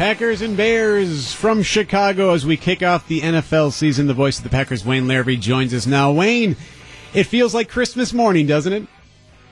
Packers and Bears from Chicago as we kick off the NFL season. The voice of the Packers, Wayne Larrivee, joins us now. Wayne, it feels like Christmas morning, doesn't it?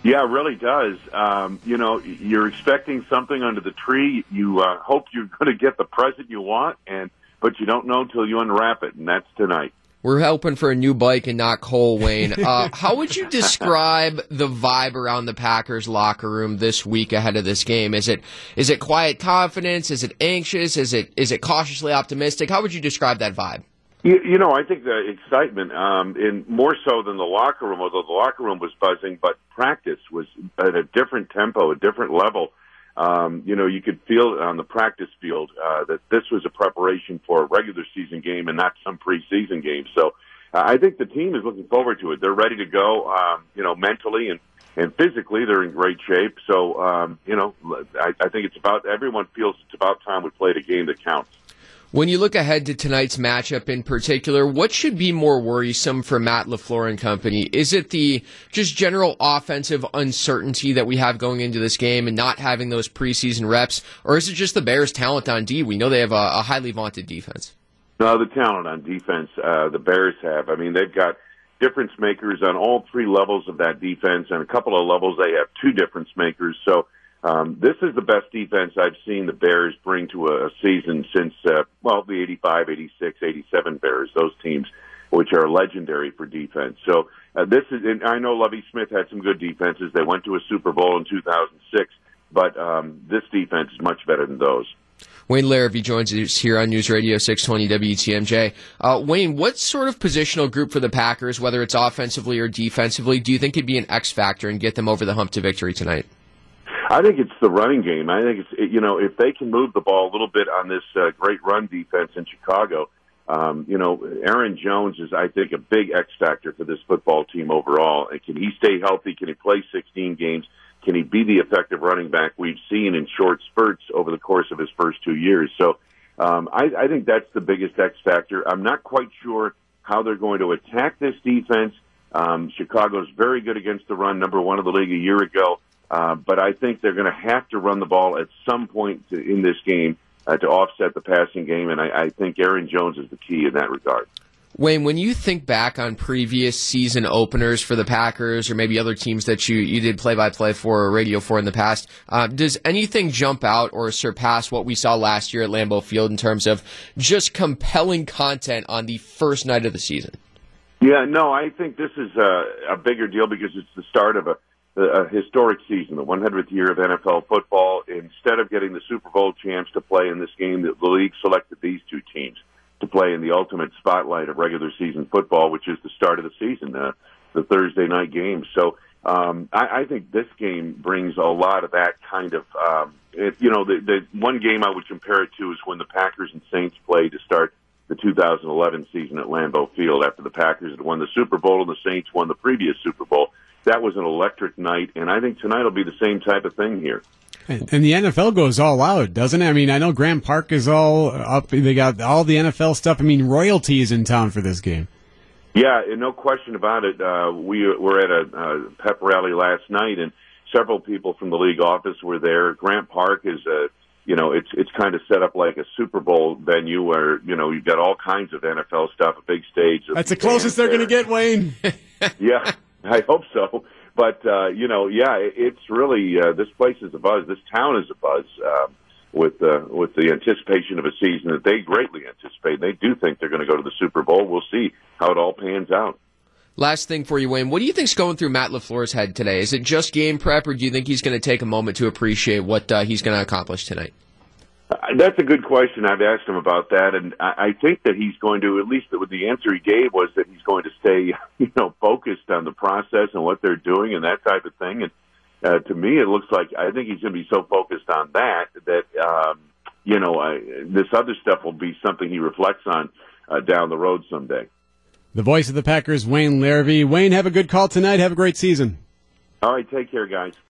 Yeah, it really does. Um, you know, you're expecting something under the tree. You uh, hope you're going to get the present you want, and but you don't know until you unwrap it, and that's tonight. We're hoping for a new bike and not coal Wayne. Uh, how would you describe the vibe around the Packers locker room this week ahead of this game? Is it is it quiet confidence? Is it anxious? Is it is it cautiously optimistic? How would you describe that vibe? You, you know, I think the excitement, um, in more so than the locker room, although the locker room was buzzing, but practice was at a different tempo, a different level. Um, you know, you could feel on the practice field uh, that this was a preparation for a regular season game and not some preseason game. So uh, I think the team is looking forward to it. They're ready to go, um, you know, mentally and, and physically. They're in great shape. So, um, you know, I, I think it's about everyone feels it's about time we played a game that counts. When you look ahead to tonight's matchup in particular, what should be more worrisome for Matt LaFleur and company? Is it the just general offensive uncertainty that we have going into this game and not having those preseason reps, or is it just the Bears' talent on D? We know they have a, a highly vaunted defense. No, the talent on defense uh, the Bears have. I mean, they've got difference makers on all three levels of that defense, and a couple of levels they have two difference makers. So um, this is the best defense I've seen the Bears bring to a, a season since, uh, well, the 85, 86, 87 Bears, those teams, which are legendary for defense. So uh, this is, and I know Lovie Smith had some good defenses. They went to a Super Bowl in 2006, but um, this defense is much better than those. Wayne Larrivee joins us here on News Radio 620 WTMJ. Uh, Wayne, what sort of positional group for the Packers, whether it's offensively or defensively, do you think could be an X factor and get them over the hump to victory tonight? I think it's the running game. I think it's you know if they can move the ball a little bit on this uh, great run defense in Chicago, um, you know Aaron Jones is I think a big X factor for this football team overall. And can he stay healthy? Can he play 16 games? Can he be the effective running back we've seen in short spurts over the course of his first two years? So um, I, I think that's the biggest X factor. I'm not quite sure how they're going to attack this defense. Um, Chicago's very good against the run, number one of the league a year ago. Uh, but I think they're going to have to run the ball at some point to, in this game uh, to offset the passing game, and I, I think Aaron Jones is the key in that regard. Wayne, when you think back on previous season openers for the Packers or maybe other teams that you, you did play by play for or radio for in the past, uh, does anything jump out or surpass what we saw last year at Lambeau Field in terms of just compelling content on the first night of the season? Yeah, no, I think this is a, a bigger deal because it's the start of a a historic season, the 100th year of NFL football. Instead of getting the Super Bowl champs to play in this game, the league selected these two teams to play in the ultimate spotlight of regular season football, which is the start of the season, uh, the Thursday night game. So um, I, I think this game brings a lot of that kind of, um, it, you know, the, the one game I would compare it to is when the Packers and Saints played to start the 2011 season at Lambeau Field after the Packers had won the Super Bowl and the Saints won the previous Super Bowl that was an electric night, and I think tonight will be the same type of thing here. And, and the NFL goes all out, doesn't it? I mean, I know Grant Park is all up. They got all the NFL stuff. I mean, royalty is in town for this game. Yeah, and no question about it. Uh, we were at a uh, pep rally last night, and several people from the league office were there. Grant Park is a you know, it's it's kind of set up like a Super Bowl venue where you know you've got all kinds of NFL stuff, a big stage. That's the closest they're going to get, Wayne. yeah, I hope so. But uh, you know, yeah, it's really uh, this place is a buzz. This town is a buzz uh, with uh, with the anticipation of a season that they greatly anticipate. They do think they're going to go to the Super Bowl. We'll see how it all pans out. Last thing for you, Wayne. What do you think's going through Matt LaFleur's head today? Is it just game prep, or do you think he's going to take a moment to appreciate what uh, he's going to accomplish tonight? Uh, that's a good question. I've asked him about that, and I think that he's going to, at least with the answer he gave, was that he's going to stay, you know, focused on the process and what they're doing and that type of thing. And uh, to me, it looks like I think he's going to be so focused on that that um, you know I, this other stuff will be something he reflects on uh, down the road someday. The voice of the Packers, Wayne Larrivee. Wayne, have a good call tonight. Have a great season. All right, take care, guys.